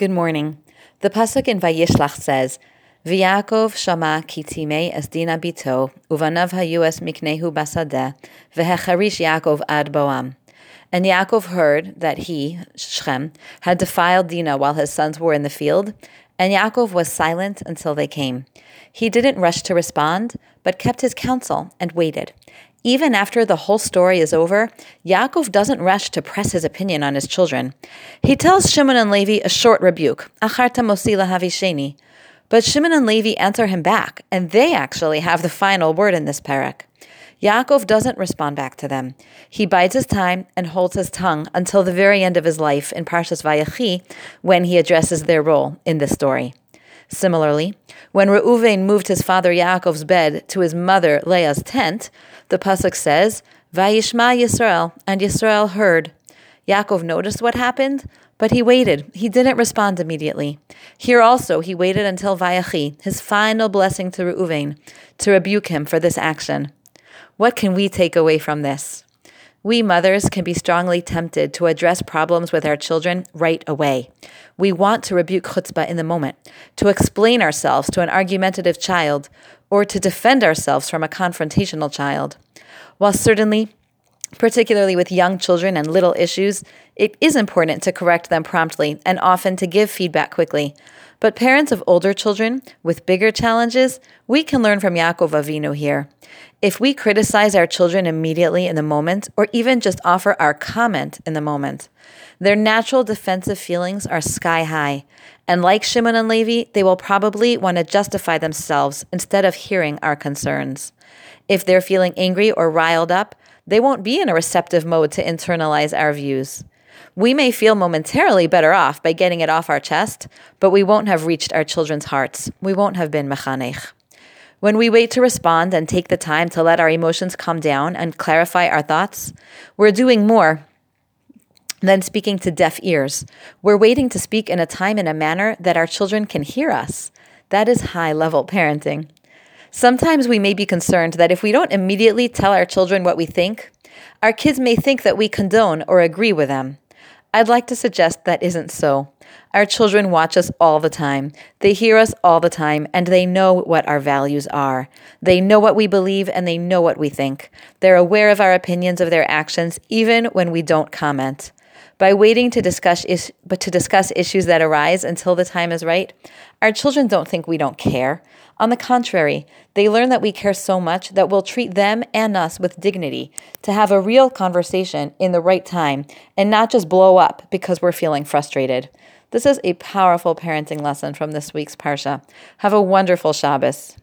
Good morning. The pasuk in Vayishlach says, "V'Yakov shama kitime es dina bito, uvanav hayu es miknehu basadeh, v'hecharish Yaakov ad boam." And Yaakov heard that he, Shechem, had defiled Dinah while his sons were in the field, and Yaakov was silent until they came. He didn't rush to respond, but kept his counsel and waited. Even after the whole story is over, Yaakov doesn't rush to press his opinion on his children. He tells Shimon and Levi a short rebuke, Acharta mosila havisheni. But Shimon and Levi answer him back, and they actually have the final word in this parak. Yaakov doesn't respond back to them. He bides his time and holds his tongue until the very end of his life in Parshas Vayechi, when he addresses their role in this story. Similarly, when Reuven moved his father Yaakov's bed to his mother Leah's tent, the pasuk says, "Vayishma Yisrael," and Yisrael heard. Yaakov noticed what happened, but he waited. He didn't respond immediately. Here also, he waited until Vayachi, his final blessing to Reuven, to rebuke him for this action. What can we take away from this? We mothers can be strongly tempted to address problems with our children right away. We want to rebuke chutzpah in the moment, to explain ourselves to an argumentative child, or to defend ourselves from a confrontational child. While certainly, particularly with young children and little issues, it is important to correct them promptly and often to give feedback quickly. But parents of older children with bigger challenges, we can learn from Yaakov Avinu here. If we criticize our children immediately in the moment, or even just offer our comment in the moment, their natural defensive feelings are sky high. And like Shimon and Levi, they will probably want to justify themselves instead of hearing our concerns. If they're feeling angry or riled up, they won't be in a receptive mode to internalize our views. We may feel momentarily better off by getting it off our chest, but we won't have reached our children's hearts. We won't have been mechanech. When we wait to respond and take the time to let our emotions calm down and clarify our thoughts, we're doing more than speaking to deaf ears. We're waiting to speak in a time and a manner that our children can hear us. That is high level parenting. Sometimes we may be concerned that if we don't immediately tell our children what we think, our kids may think that we condone or agree with them. I'd like to suggest that isn't so. Our children watch us all the time. They hear us all the time, and they know what our values are. They know what we believe, and they know what we think. They're aware of our opinions of their actions, even when we don't comment. By waiting to discuss is- but to discuss issues that arise until the time is right, our children don't think we don't care. On the contrary, they learn that we care so much that we'll treat them and us with dignity to have a real conversation in the right time and not just blow up because we're feeling frustrated. This is a powerful parenting lesson from this week's Parsha. Have a wonderful Shabbos.